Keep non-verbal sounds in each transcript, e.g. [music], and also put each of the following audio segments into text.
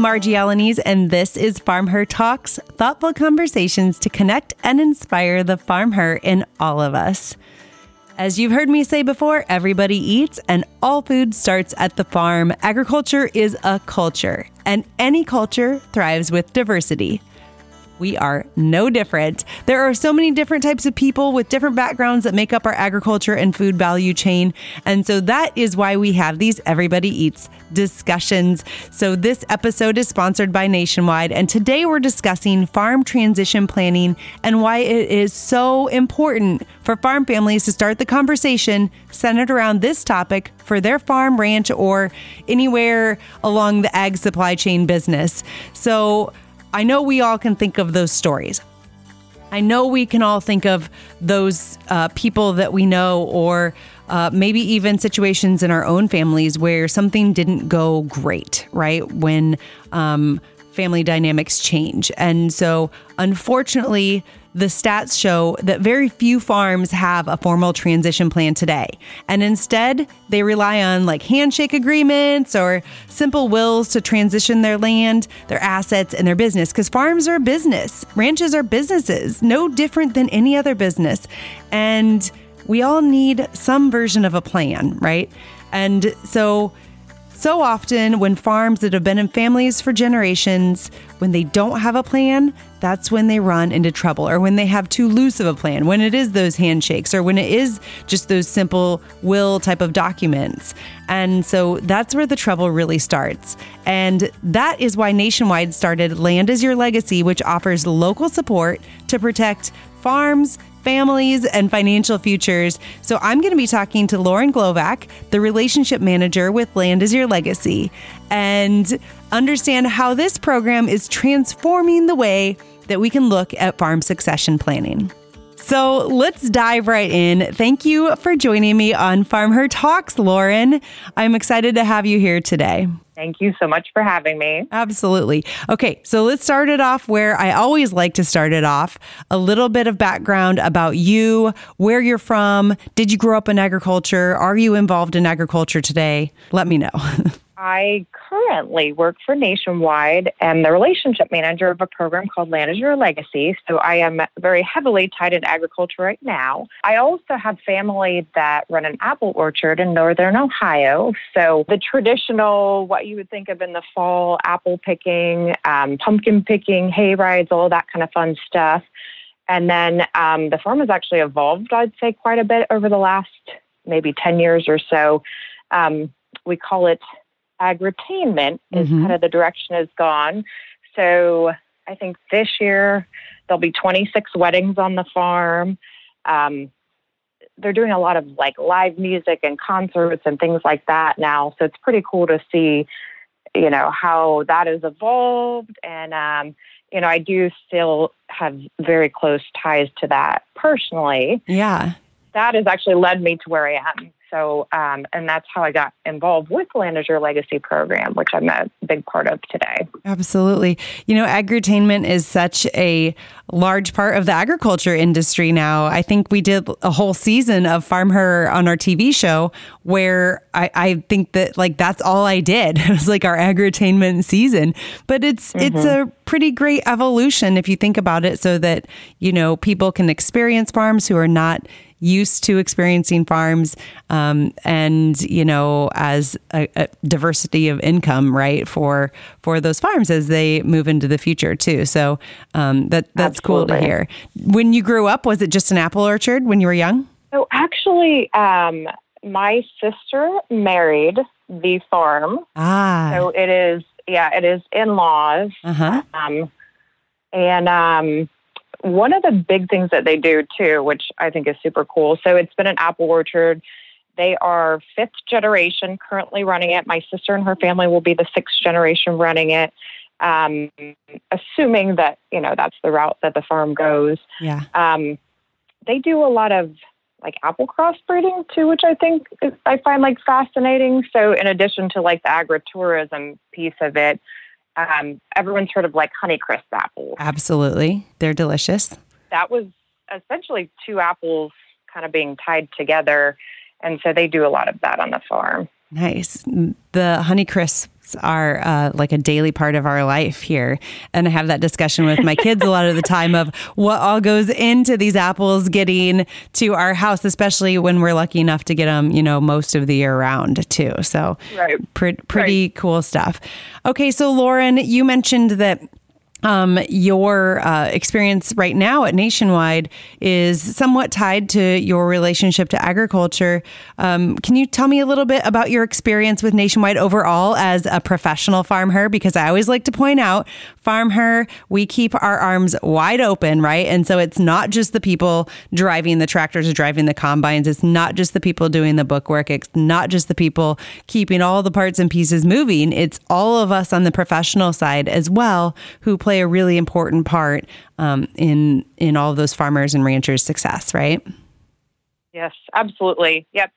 Marji Alaniz, and this is Farm Her Talks thoughtful conversations to connect and inspire the farm her in all of us. As you've heard me say before, everybody eats, and all food starts at the farm. Agriculture is a culture, and any culture thrives with diversity we are no different. There are so many different types of people with different backgrounds that make up our agriculture and food value chain. And so that is why we have these Everybody Eats discussions. So this episode is sponsored by Nationwide. And today we're discussing farm transition planning and why it is so important for farm families to start the conversation centered around this topic for their farm, ranch, or anywhere along the ag supply chain business. So, I know we all can think of those stories. I know we can all think of those uh, people that we know, or uh, maybe even situations in our own families where something didn't go great, right? When um, family dynamics change. And so, unfortunately, the stats show that very few farms have a formal transition plan today. And instead, they rely on like handshake agreements or simple wills to transition their land, their assets, and their business. Because farms are a business, ranches are businesses, no different than any other business. And we all need some version of a plan, right? And so, so often, when farms that have been in families for generations, when they don't have a plan, that's when they run into trouble, or when they have too loose of a plan, when it is those handshakes, or when it is just those simple will type of documents. And so that's where the trouble really starts. And that is why Nationwide started Land is Your Legacy, which offers local support to protect farms, families, and financial futures. So I'm going to be talking to Lauren Glovac, the relationship manager with Land is Your Legacy, and understand how this program is transforming the way that we can look at farm succession planning. So let's dive right in. Thank you for joining me on Farm Her Talks, Lauren. I'm excited to have you here today. Thank you so much for having me. Absolutely. Okay, so let's start it off where I always like to start it off. A little bit of background about you, where you're from. Did you grow up in agriculture? Are you involved in agriculture today? Let me know. [laughs] I currently work for Nationwide and the relationship manager of a program called Land is Your Legacy. So I am very heavily tied in agriculture right now. I also have family that run an apple orchard in northern Ohio. So the traditional, what you would think of in the fall, apple picking, um, pumpkin picking, hay rides, all that kind of fun stuff. And then um, the farm has actually evolved, I'd say, quite a bit over the last maybe 10 years or so. Um, we call it agritainment is mm-hmm. kind of the direction has gone. So I think this year there'll be 26 weddings on the farm. Um, they're doing a lot of like live music and concerts and things like that now. So it's pretty cool to see, you know, how that has evolved. And, um, you know, I do still have very close ties to that personally. Yeah. That has actually led me to where I am so, um, and that's how I got involved with Land Your Legacy program, which I'm a big part of today. Absolutely. You know, agritainment is such a large part of the agriculture industry now. I think we did a whole season of Farm Her on our TV show where I, I think that like that's all I did. [laughs] It was like our agritainment season. But it's mm-hmm. it's a pretty great evolution if you think about it so that, you know, people can experience farms who are not used to experiencing farms um, and you know as a, a, diversity of income right for for those farms as they move into the future too. So um, that that's Absolutely. cool to hear. When you grew up was it just an apple orchard when you were young? So actually um, my sister married the farm. Ah. So it is yeah it is in-laws uh-huh. Um, and um one of the big things that they do too, which I think is super cool. So it's been an apple orchard. They are fifth generation currently running it. My sister and her family will be the sixth generation running it. Um, assuming that you know that's the route that the farm goes. Yeah. Um, they do a lot of like apple crossbreeding too, which I think is, I find like fascinating. So in addition to like the agritourism piece of it, um, everyone's heard of like Honeycrisp apples. Absolutely. They're delicious. That was essentially two apples kind of being tied together. And so they do a lot of that on the farm. Nice. The Honey Crisps are uh, like a daily part of our life here. And I have that discussion with my kids a lot of the time of what all goes into these apples getting to our house, especially when we're lucky enough to get them, you know, most of the year round too. So, right. Pre- pretty right. cool stuff. Okay. So, Lauren, you mentioned that um, your uh, experience right now at Nationwide is somewhat tied to your relationship to agriculture. Um, can you tell me a little bit about your experience with Nationwide overall as a professional farm her? Because I always like to point out, farm her, we keep our arms wide open, right? And so it's not just the people driving the tractors, or driving the combines. It's not just the people doing the bookwork. It's not just the people keeping all the parts and pieces moving. It's all of us on the professional side as well who play play a really important part um, in in all those farmers and ranchers' success, right? Yes, absolutely. Yep.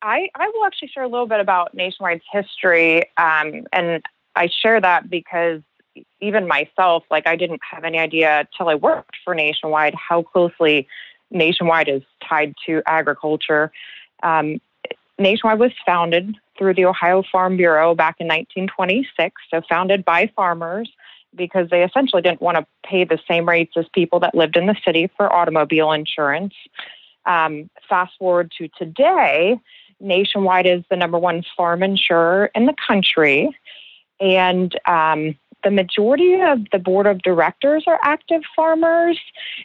I, I will actually share a little bit about Nationwide's history, um, and I share that because even myself, like I didn't have any idea till I worked for Nationwide how closely Nationwide is tied to agriculture. Um, Nationwide was founded through the Ohio Farm Bureau back in 1926, so founded by farmers because they essentially didn't want to pay the same rates as people that lived in the city for automobile insurance. Um, fast forward to today, Nationwide is the number one farm insurer in the country. And um, the majority of the board of directors are active farmers.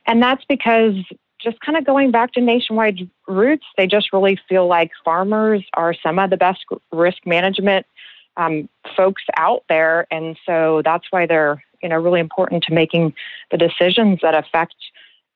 And that's because just kind of going back to nationwide roots, they just really feel like farmers are some of the best risk management um, folks out there, and so that's why they're you know really important to making the decisions that affect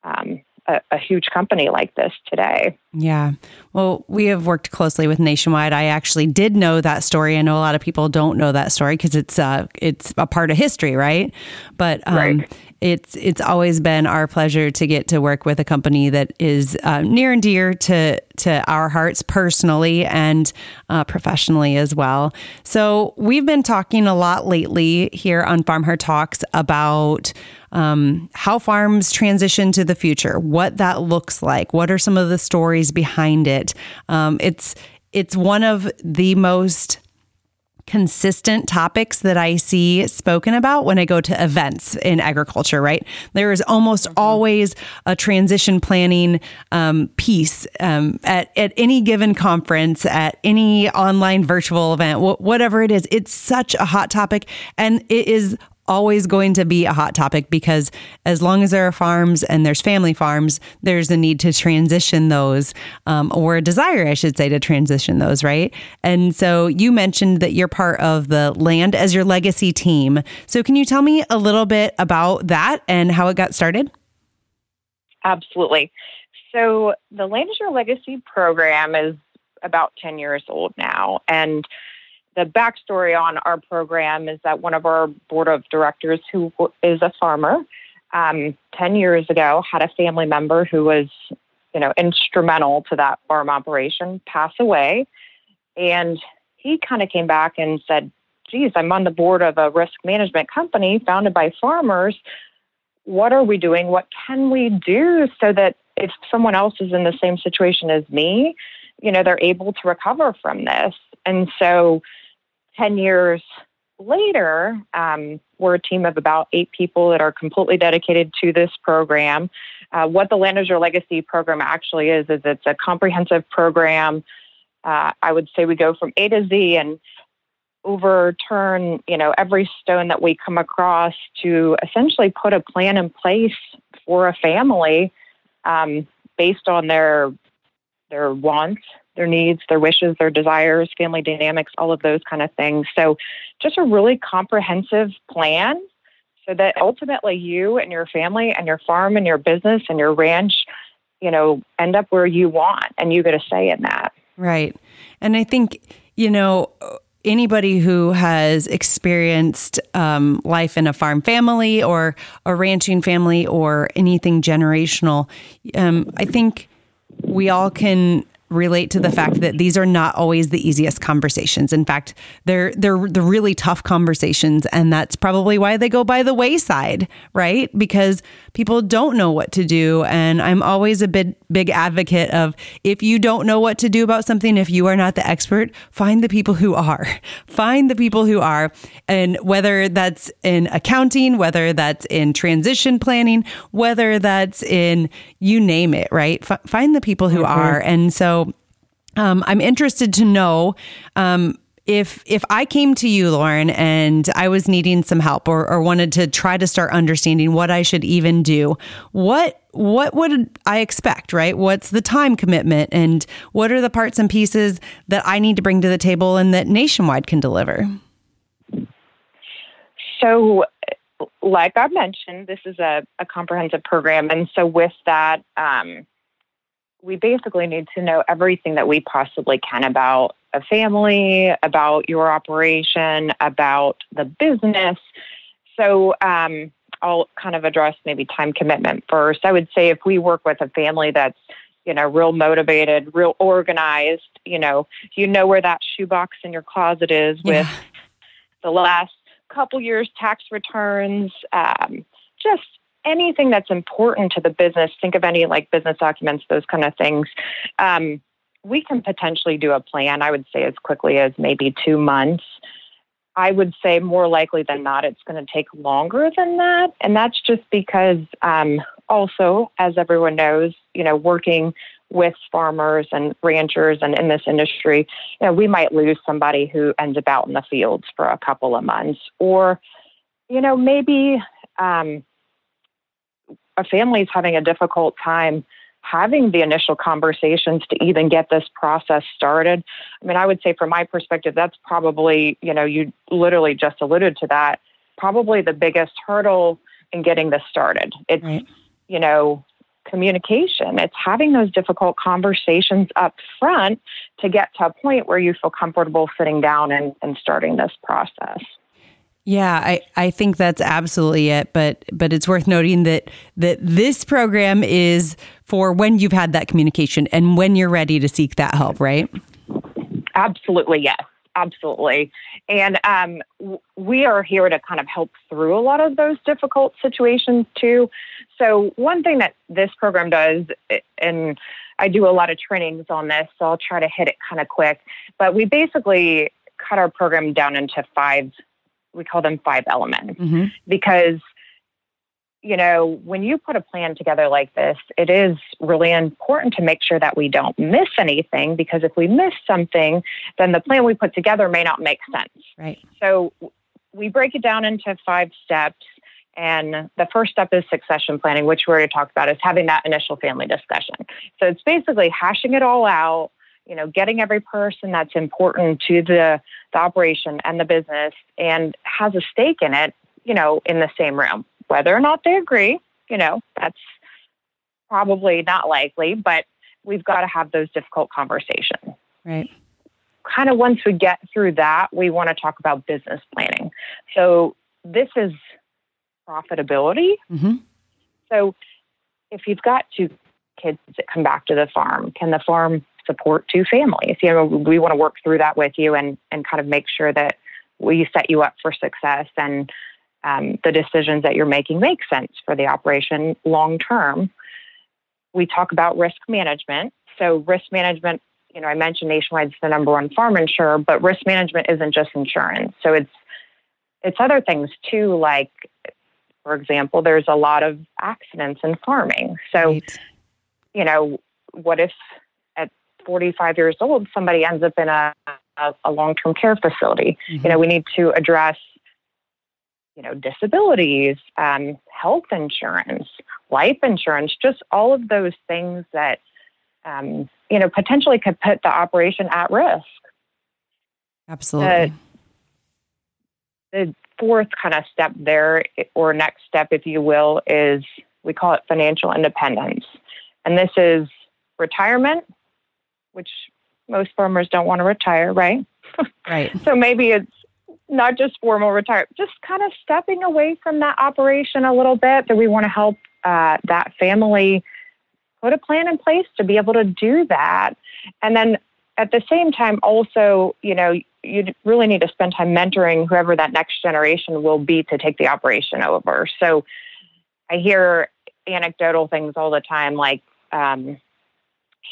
um, a, a, huge company like this today. Yeah. Well, we have worked closely with Nationwide. I actually did know that story. I know a lot of people don't know that story because it's uh, it's a part of history, right? But um, right it's it's always been our pleasure to get to work with a company that is uh, near and dear to to our hearts personally and uh, professionally as well. So we've been talking a lot lately here on Farm Her Talks about um, how farms transition to the future, what that looks like, what are some of the stories behind it. Um, it's it's one of the most consistent topics that I see spoken about when I go to events in agriculture, right? There is almost mm-hmm. always a transition planning um, piece um, at, at any given conference, at any online virtual event, wh- whatever it is. It's such a hot topic and it is always going to be a hot topic because as long as there are farms and there's family farms, there's a need to transition those, um, or a desire, I should say, to transition those, right? And so you mentioned that you're part of the Land is Your Legacy team. So can you tell me a little bit about that and how it got started? Absolutely. So the Land is Your Legacy program is about 10 years old now. And the backstory on our program is that one of our board of directors, who is a farmer, um, 10 years ago had a family member who was, you know, instrumental to that farm operation pass away. And he kind of came back and said, geez, I'm on the board of a risk management company founded by farmers. What are we doing? What can we do so that if someone else is in the same situation as me, you know, they're able to recover from this? And so 10 years later, um, we're a team of about eight people that are completely dedicated to this program. Uh, what the Land Your Legacy program actually is, is it's a comprehensive program. Uh, I would say we go from A to Z and overturn, you know, every stone that we come across to essentially put a plan in place for a family um, based on their their wants, their needs, their wishes, their desires, family dynamics, all of those kind of things. So, just a really comprehensive plan so that ultimately you and your family and your farm and your business and your ranch, you know, end up where you want and you get a say in that. Right. And I think, you know, anybody who has experienced um, life in a farm family or a ranching family or anything generational, um, I think we all can relate to the fact that these are not always the easiest conversations. In fact, they're they're the really tough conversations and that's probably why they go by the wayside, right? Because people don't know what to do. And I'm always a big, big advocate of if you don't know what to do about something, if you are not the expert, find the people who are. [laughs] Find the people who are. And whether that's in accounting, whether that's in transition planning, whether that's in you name it, right? F- find the people who mm-hmm. are. And so um, I'm interested to know. Um, if if I came to you, Lauren, and I was needing some help or, or wanted to try to start understanding what I should even do, what what would I expect, right? What's the time commitment and what are the parts and pieces that I need to bring to the table and that Nationwide can deliver? So like I mentioned, this is a, a comprehensive program. And so with that, um, we basically need to know everything that we possibly can about a family, about your operation, about the business. So um, I'll kind of address maybe time commitment first. I would say if we work with a family that's you know real motivated, real organized, you know, you know where that shoebox in your closet is with yeah. the last couple years tax returns, um, just anything that's important to the business. Think of any like business documents, those kind of things. Um, we can potentially do a plan, I would say, as quickly as maybe two months. I would say more likely than not, it's going to take longer than that. And that's just because, um, also, as everyone knows, you know, working with farmers and ranchers and in this industry, you know, we might lose somebody who ends up out in the fields for a couple of months. Or, you know, maybe um, a family is having a difficult time having the initial conversations to even get this process started. I mean, I would say from my perspective, that's probably, you know, you literally just alluded to that, probably the biggest hurdle in getting this started. It's, right. you know, communication. It's having those difficult conversations up front to get to a point where you feel comfortable sitting down and, and starting this process. Yeah, I, I think that's absolutely it. But but it's worth noting that that this program is for when you've had that communication and when you're ready to seek that help, right? Absolutely, yes. Absolutely. And um, we are here to kind of help through a lot of those difficult situations too. So, one thing that this program does, and I do a lot of trainings on this, so I'll try to hit it kind of quick, but we basically cut our program down into five we call them five elements. Mm-hmm. because you know when you put a plan together like this it is really important to make sure that we don't miss anything because if we miss something then the plan we put together may not make sense. Right. So we break it down into five steps and the first step is succession planning which we already talked about is having that initial family discussion. So it's basically hashing it all out you know, getting every person that's important to the, the operation and the business and has a stake in it, you know, in the same room. Whether or not they agree, you know, that's probably not likely, but we've got to have those difficult conversations. Right. Kind of once we get through that, we want to talk about business planning. So this is profitability. Mm-hmm. So if you've got two kids that come back to the farm, can the farm support to families. You know, we want to work through that with you and, and kind of make sure that we set you up for success and um, the decisions that you're making make sense for the operation long term. We talk about risk management. So, risk management, you know, I mentioned Nationwide's the number one farm insurer, but risk management isn't just insurance. So, it's it's other things too, like, for example, there's a lot of accidents in farming. So, right. you know, what if 45 years old, somebody ends up in a, a, long term care facility. Mm-hmm. You know, we need to address, you know, disabilities, um, health insurance, life insurance, just all of those things that, um, you know, potentially could put the operation at risk. Absolutely. the fourth kind of step there, or next step, if you will, is we call it financial independence. And this is retirement which most farmers don't want to retire, right? [laughs] Right. so maybe it's not just formal retirement, just kind of stepping away from that operation a little bit. That we want to help uh, that family put a plan in place to be able to do that, and then at the same time, also, you know, you really need to spend time mentoring whoever that next generation will be to take the operation over. So I hear anecdotal things all the time, like um,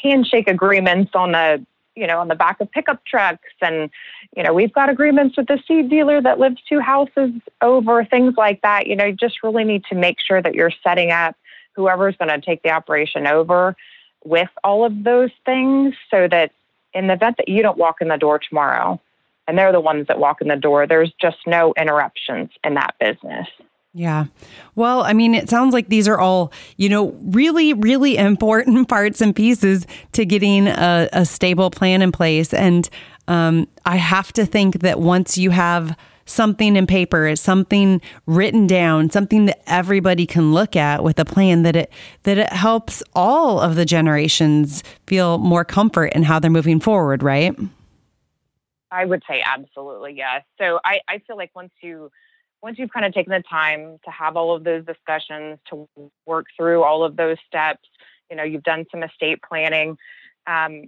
handshake agreements on the you know on the back of pickup trucks, and you know we've got agreements with the seed dealer that lives two houses over, things like that. You know, you just really need to make sure that you're setting up whoever's going to take the operation over with all of those things, so that in the event that you don't walk in the door tomorrow, and they're the ones that walk in the door, there's just no interruptions in that business. Yeah. Well, I mean, it sounds like these are all, you know, really, really important [laughs] parts and pieces to getting a, a stable plan in place. And um, I have to think that once you have something in paper, something written down, something that everybody can look at with a plan that it that it helps all of the generations feel more comfort in how they're moving forward, right? I would say absolutely yes. So I, I feel like once you once you've kind of taken the time to have all of those discussions, to work through all of those steps, you know, you've done some estate planning, um,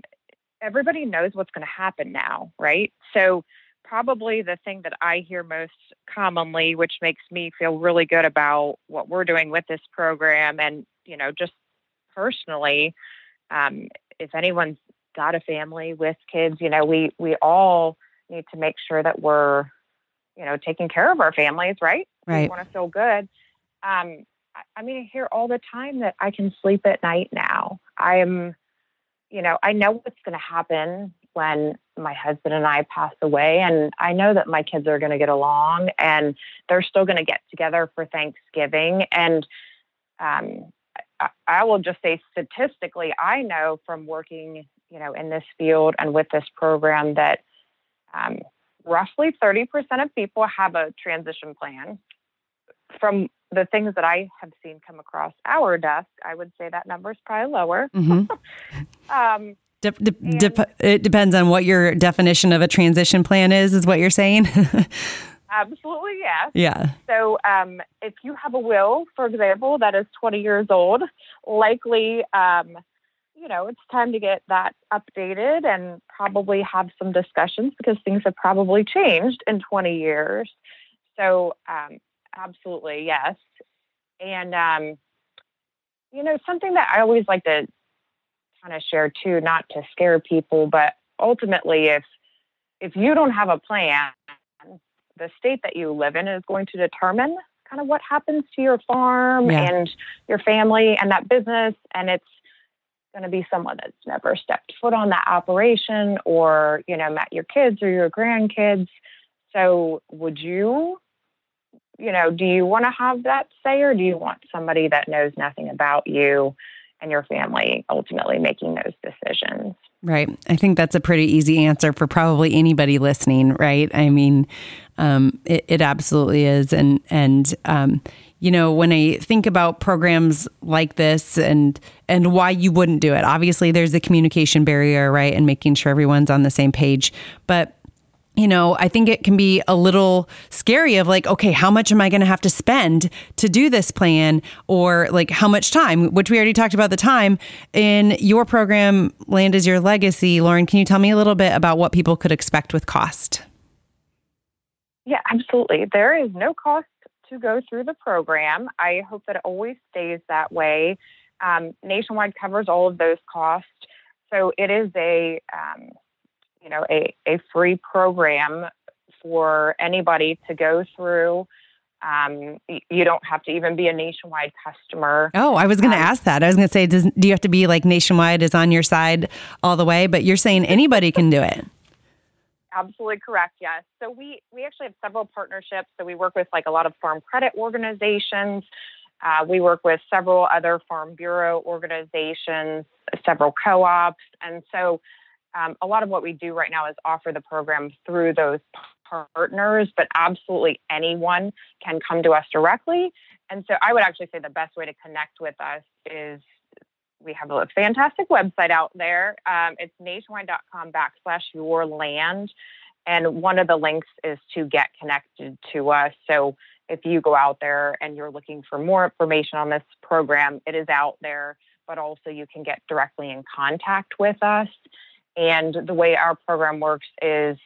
everybody knows what's going to happen now, right? So, probably the thing that I hear most commonly, which makes me feel really good about what we're doing with this program, and, you know, just personally, um, if anyone's got a family with kids, you know, we, we all need to make sure that we're you know, taking care of our families, right? Right. We want to feel good. Um, I, mean, I hear all the time that I can sleep at night now. I'm, you know, I know what's going to happen when my husband and I pass away, and I know that my kids are going to get along, and they're still going to get together for Thanksgiving. And um, I, I will just say, statistically, I know from working, you know, in this field and with this program that um, roughly 30% of people have a transition plan. From the things that I have seen come across our desk, I would say that number is probably lower. Mm-hmm. [laughs] um, de- de- de- it depends on what your definition of a transition plan is, is what you're saying. [laughs] Absolutely, yes. Yeah. So, um, if you have a will, for example, that is 20 years old, likely um, you know, it's time to get that updated and probably have some discussions because things have probably changed in 20 years. So, um, absolutely, yes. And, um, you know, something that I always like to kind of share too, not to scare people, but ultimately, if if you don't have a plan, the state that you live in is going to determine kind of what happens to your farm yeah. and your family and that business. And it's going to be someone that's never stepped foot on that operation or, you know, met your kids or your grandkids. So would you, you know, do you want to have that say or do you want somebody that knows nothing about you and your family ultimately making those decisions? Right. I think that's a pretty easy answer for probably anybody listening, right? I mean, um, it, it absolutely is. And, and, um, you know, when I think about programs like this and and why you wouldn't do it. Obviously, there's a communication barrier, right, and making sure everyone's on the same page. But you know, I think it can be a little scary of like, okay, how much am I going to have to spend to do this plan or like how much time, which we already talked about the time in your program, Land is Your Legacy. Lauren, can you tell me a little bit about what people could expect with cost? Yeah, absolutely. There is no cost to go through the program. I hope that it always stays that way. Um, Nationwide covers all of those costs, so it is a um, you know a, a free program for anybody to go through. Um, you don't have to even be a nationwide customer. Oh, I was going to um, ask that. I was going to say, does, do you have to be like nationwide is on your side all the way? But you're saying anybody can do it absolutely correct. Yes. So we we actually have several partnerships. So we work with like a lot of farm credit organizations. Uh, we work with several other farm bureau organizations, several co-ops, and so um, a lot of what we do right now is offer the program through those partners. But absolutely anyone can come to us directly. And so I would actually say the best way to connect with us is we have a fantastic website out there. Um, it's nationwide.com backslash your land. And one of the links is to get connected to us. So if you go out there and you're looking for more information on this program, it is out there, but also you can get directly in contact with us. And the way our program works is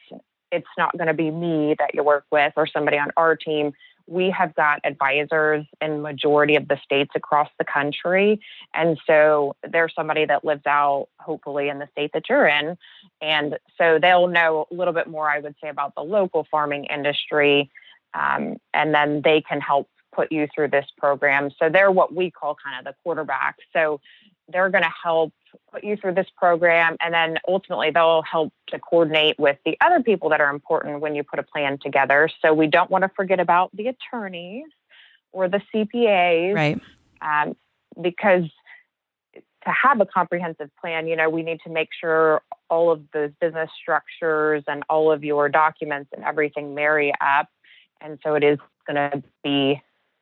it's not going to be me that you work with or somebody on our team. We have got advisors in majority of the states across the country. And so there's somebody that lives out hopefully in the state that you're in. And so they'll know a little bit more i would say about the local farming industry um, and then they can help put you through this program. So they're what we call kind of the quarterback. So they're going to help put you through this program and then ultimately they'll help to coordinate with the other people that are important when you put a plan together. So we don't want to forget about the attorneys or the cpas right. um, because to have a comprehensive plan you know we need to make sure all of those business structures and all of your documents and everything marry up. And so it is going to be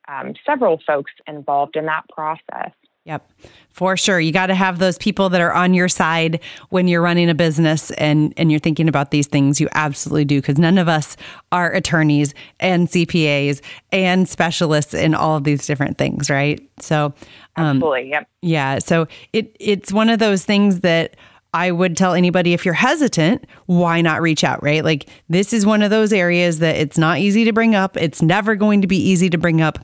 um, several folks involved in that process Yep, for sure. You got to have those people that are on your side when you're running a business and and you're thinking about these things. You absolutely do because none of us are attorneys and CPAs and specialists in all of these different things, right? So, um, absolutely, yep. Yeah, so it it's one of those things that I would tell anybody if you're hesitant, why not reach out, right? Like this is one of those areas that it's not easy to bring up. It's never going to be easy to bring up.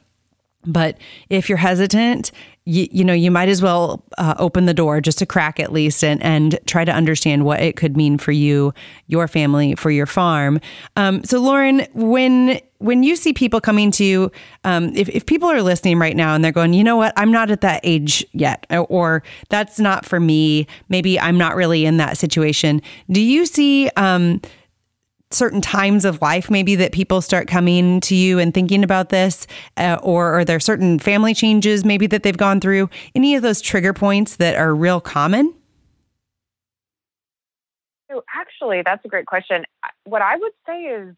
But if you're hesitant, you, you know, you might as well uh, open the door just a crack at least and, and try to understand what it could mean for you, your family, for your farm. Um, so, Lauren, when when you see people coming to you, um, if, if people are listening right now and they're going, you know what, I'm not at that age yet, or that's not for me, maybe I'm not really in that situation. Do you see um, certain times of life maybe that people start coming to you and thinking about this uh, or are there certain family changes maybe that they've gone through? Any of those trigger points that are real common? So actually that's a great question. What i would say is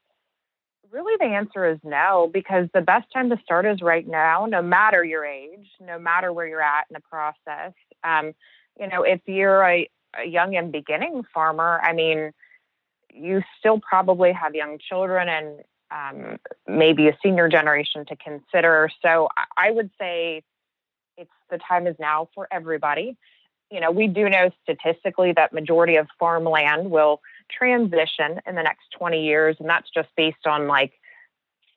really the answer is no because the best time to start is right now no matter your age no matter where you're at in the process. Um, you know if you're a, a young and beginning farmer i mean you still probably have young children and um, maybe a senior generation to consider. So I would say it's the time is now for everybody. You know, we do know statistically that majority of farmland will transition in the next 20 years, and that's just based on like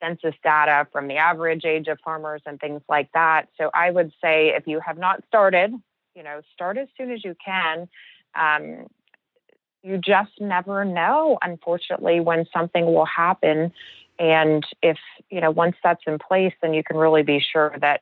census data from the average age of farmers and things like that. So I would say if you have not started, you know, start as soon as you can. Um, you just never know, unfortunately, when something will happen. And if, you know, once that's in place, then you can really be sure that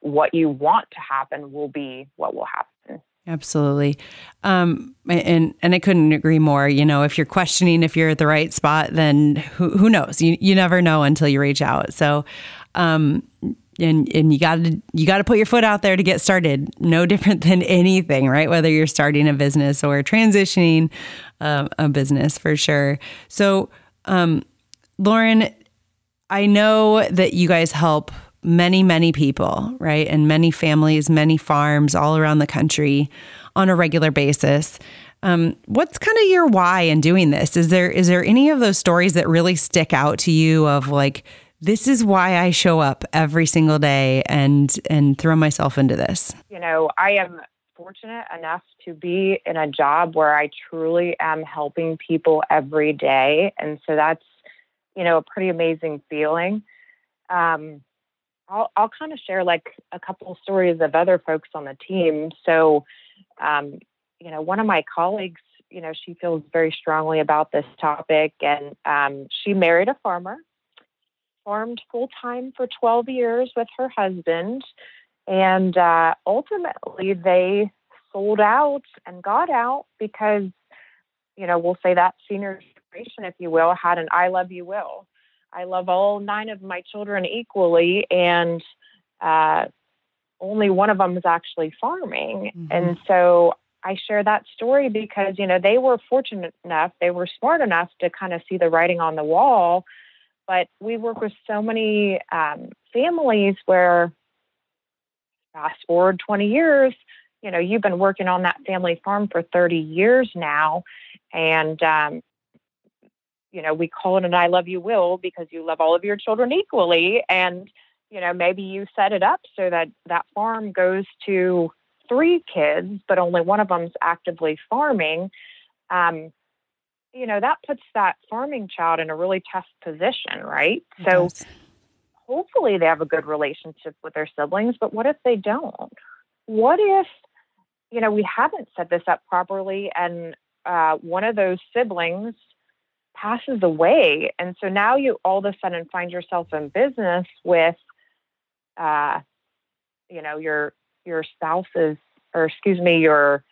what you want to happen will be what will happen. Absolutely. Um, and, and I couldn't agree more. You know, if you're questioning if you're at the right spot, then who, who knows? You, you never know until you reach out. So, um, and and you got to you got to put your foot out there to get started. No different [laughs] than anything, right? Whether you're starting a business or transitioning um, a business, for sure. So, um, Lauren, I know that you guys help many many people, right, and many families, many farms all around the country on a regular basis. Um, what's kind of your why in doing this? Is there is there any of those stories that really stick out to you of like this is why I show up every single day and and throw myself into this. You know, I am fortunate enough to be in a job where I truly am helping people every day, and so that's you know a pretty amazing feeling. Um, I'll I'll kind of share like a couple stories of other folks on the team. So, um, you know, one of my colleagues, you know, she feels very strongly about this topic, and um, she married a farmer farmed full time for 12 years with her husband. And uh, ultimately, they sold out and got out because, you know, we'll say that senior generation, if you will, had an I love you will. I love all nine of my children equally, and uh, only one of them is actually farming. Mm-hmm. And so I share that story because, you know, they were fortunate enough, they were smart enough to kind of see the writing on the wall but we work with so many um, families where, fast forward 20 years, you know, you've been working on that family farm for 30 years now. And, um, you know, we call it an I love you will because you love all of your children equally. And, you know, maybe you set it up so that that farm goes to three kids, but only one of them's actively farming. Um, you know, that puts that farming child in a really tough position, right? So, hopefully they have a good relationship with their siblings, but what if they don't? What if, you know, we haven't set this up properly and uh, one of those siblings passes away. And so now you all of a sudden find yourself in business with, uh, you know, your, your spouse's, or excuse me, your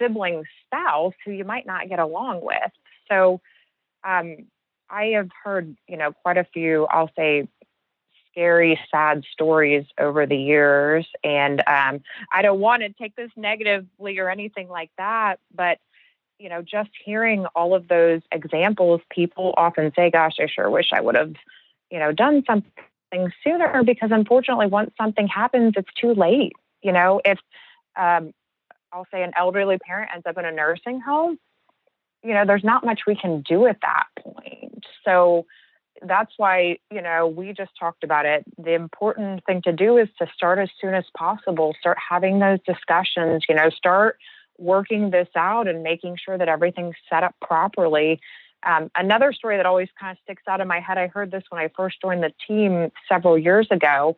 sibling's spouse who you might not get along with. So, um, I have heard, you know, quite a few, I'll say, scary, sad stories over the years. And um, I don't want to take this negatively or anything like that, but you know, just hearing all of those examples, people often say, "Gosh, I sure wish I would have, you know, done something sooner." Because unfortunately, once something happens, it's too late. You know, if um, I'll say an elderly parent ends up in a nursing home, you know, there's not much we can do at that point. So that's why, you know, we just talked about it. The important thing to do is to start as soon as possible, start having those discussions, you know, start working this out and making sure that everything's set up properly. Um, another story that always kind of sticks out in my head, I heard this when I first joined the team several years ago.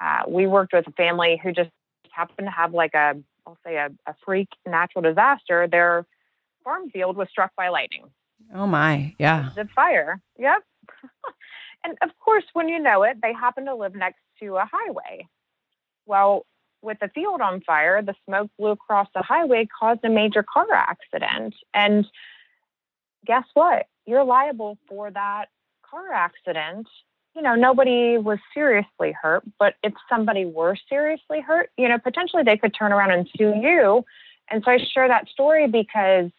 Uh, we worked with a family who just happened to have like a, I'll say a, a freak natural disaster. Their farm field was struck by lightning. Oh my, yeah. The fire. Yep. [laughs] and of course, when you know it, they happen to live next to a highway. Well, with the field on fire, the smoke blew across the highway, caused a major car accident. And guess what? You're liable for that car accident. You know, nobody was seriously hurt, but if somebody were seriously hurt, you know, potentially they could turn around and sue you. And so I share that story because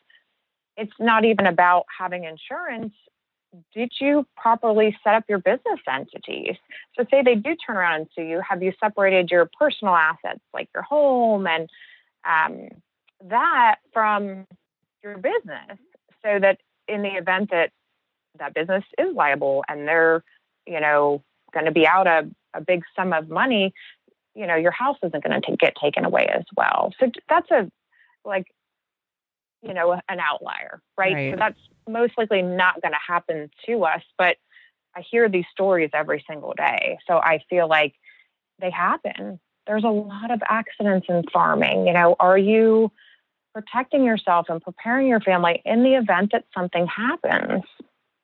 it's not even about having insurance did you properly set up your business entities? So, say they do turn around and sue you, have you separated your personal assets like your home and um, that from your business so that in the event that that business is liable and they're, you know, going to be out a, a big sum of money, you know, your house isn't going to get taken away as well. So, that's a like, you know, an outlier, right? right. So, that's most likely not going to happen to us, but I hear these stories every single day. So I feel like they happen. There's a lot of accidents in farming. You know, are you protecting yourself and preparing your family in the event that something happens?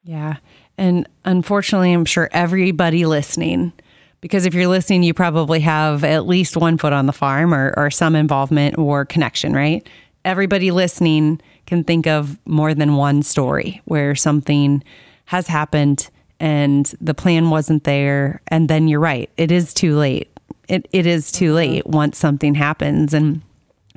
Yeah. And unfortunately, I'm sure everybody listening, because if you're listening, you probably have at least one foot on the farm or, or some involvement or connection, right? Everybody listening can think of more than one story where something has happened and the plan wasn't there. And then you're right, it is too late. It, it is too late once something happens. And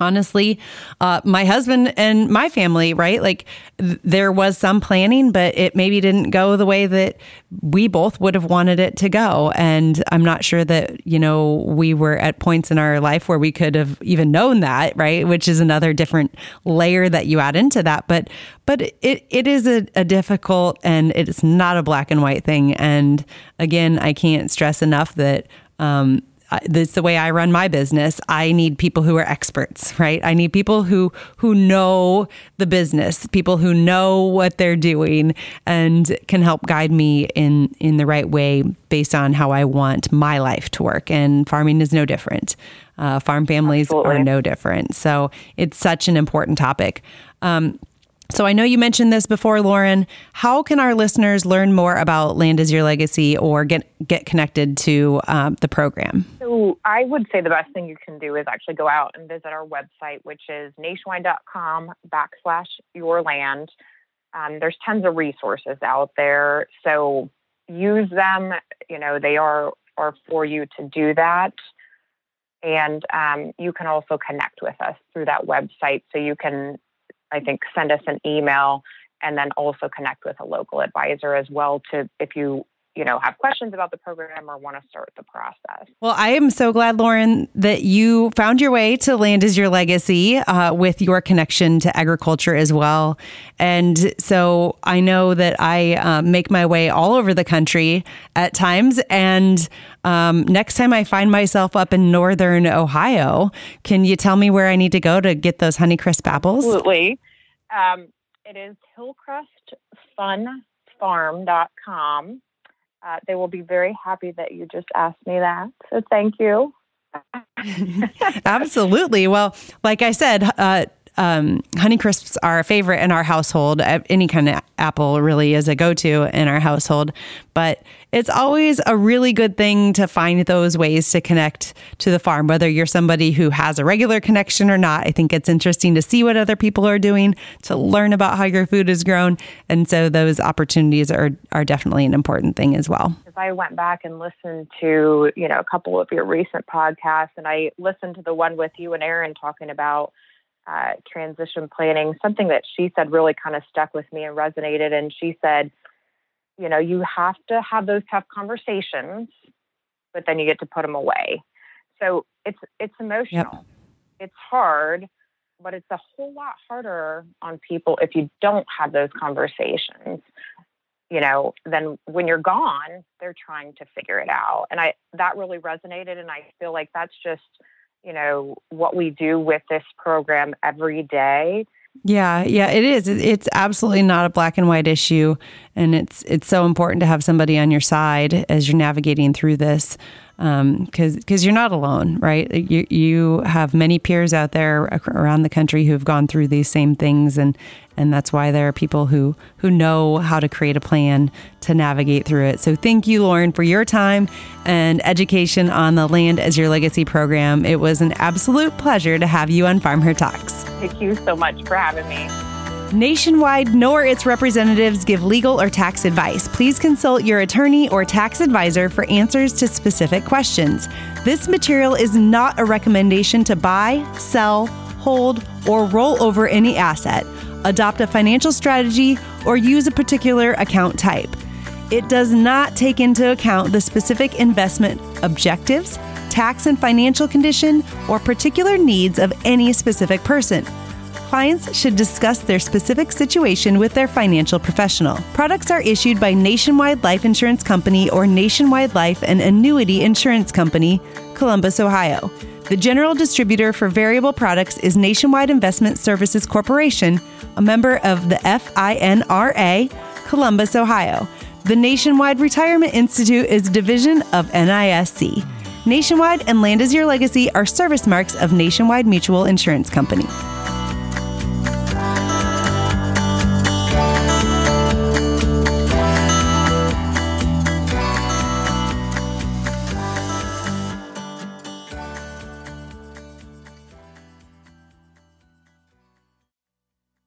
honestly uh, my husband and my family right? Like th- there was some planning but it maybe didn't go the way that we both would have wanted it to go. And i'm not sure that you know we were at points in our life where we could have even known that right? Which is another different layer that you add into that. But but it, it is a, a difficult and it's not a black and white thing. And again i can't stress enough that um, that's the way I run my business. I need people who are experts, right? I need people who who know the business, people who know what they're doing and can help guide me in in the right way based on how I want my life to work. And farming is no different. Uh, farm families Absolutely. are no different. So it's such an important topic. Um, so I know you mentioned this before, Lauren. How can our listeners learn more about Land is Your Legacy or get get connected to um, the program? So I would say the best thing you can do is actually go out and visit our website, which is nationwide.com backslash your land. Um, there's tons of resources out there, so use them. You know they are are for you to do that. And um, you can also connect with us through that website so you can I think, send us an email and then also connect with a local advisor as well to if you you know have questions about the program or want to start the process. Well i am so glad lauren that you found your way to land is your legacy uh, with your connection to agriculture as well. And so i know that i uh, make my way all over the country at times. And um, next time i find myself up in northern ohio can you tell me where i need to go to get those honeycrisp apples? Absolutely. Um, it is hillcrestfunfarm.com uh, they will be very happy that you just asked me that. So thank you. [laughs] Absolutely. Well, like I said, uh, um, Honey Crisps are a favorite in our household. Any kind of apple really is a go to in our household. But it's always a really good thing to find those ways to connect to the farm, whether you're somebody who has a regular connection or not. I think it's interesting to see what other people are doing, to learn about how your food is grown. And so those opportunities are, are definitely an important thing as well. If I went back and listened to, you know, a couple of your recent podcasts and I listened to the one with you and Aaron talking about uh, transition planning, something that she said really kind of stuck with me and resonated. And she said, you know, you have to have those tough conversations, but then you get to put them away. So it's it's emotional. Yep. It's hard, but it's a whole lot harder on people if you don't have those conversations. You know, then when you're gone, they're trying to figure it out. And I that really resonated and I feel like that's just you know, what we do with this program every day. Yeah, yeah, it is. It's absolutely not a black and white issue, and it's it's so important to have somebody on your side as you're navigating through this because um, because you're not alone, right? You you have many peers out there around the country who've gone through these same things, and and that's why there are people who who know how to create a plan to navigate through it. So thank you, Lauren, for your time and education on the Land is Your Legacy program. It was an absolute pleasure to have you on Farm Her Talks. Thank you so much for having me. Nationwide nor its representatives give legal or tax advice. Please consult your attorney or tax advisor for answers to specific questions. This material is not a recommendation to buy, sell, hold, or roll over any asset, adopt a financial strategy, or use a particular account type. It does not take into account the specific investment objectives, tax and financial condition, or particular needs of any specific person. Clients should discuss their specific situation with their financial professional. Products are issued by Nationwide Life Insurance Company or Nationwide Life and Annuity Insurance Company, Columbus, Ohio. The general distributor for variable products is Nationwide Investment Services Corporation, a member of the FINRA, Columbus, Ohio. The Nationwide Retirement Institute is a division of NISC. Nationwide and Land is Your Legacy are service marks of Nationwide Mutual Insurance Company.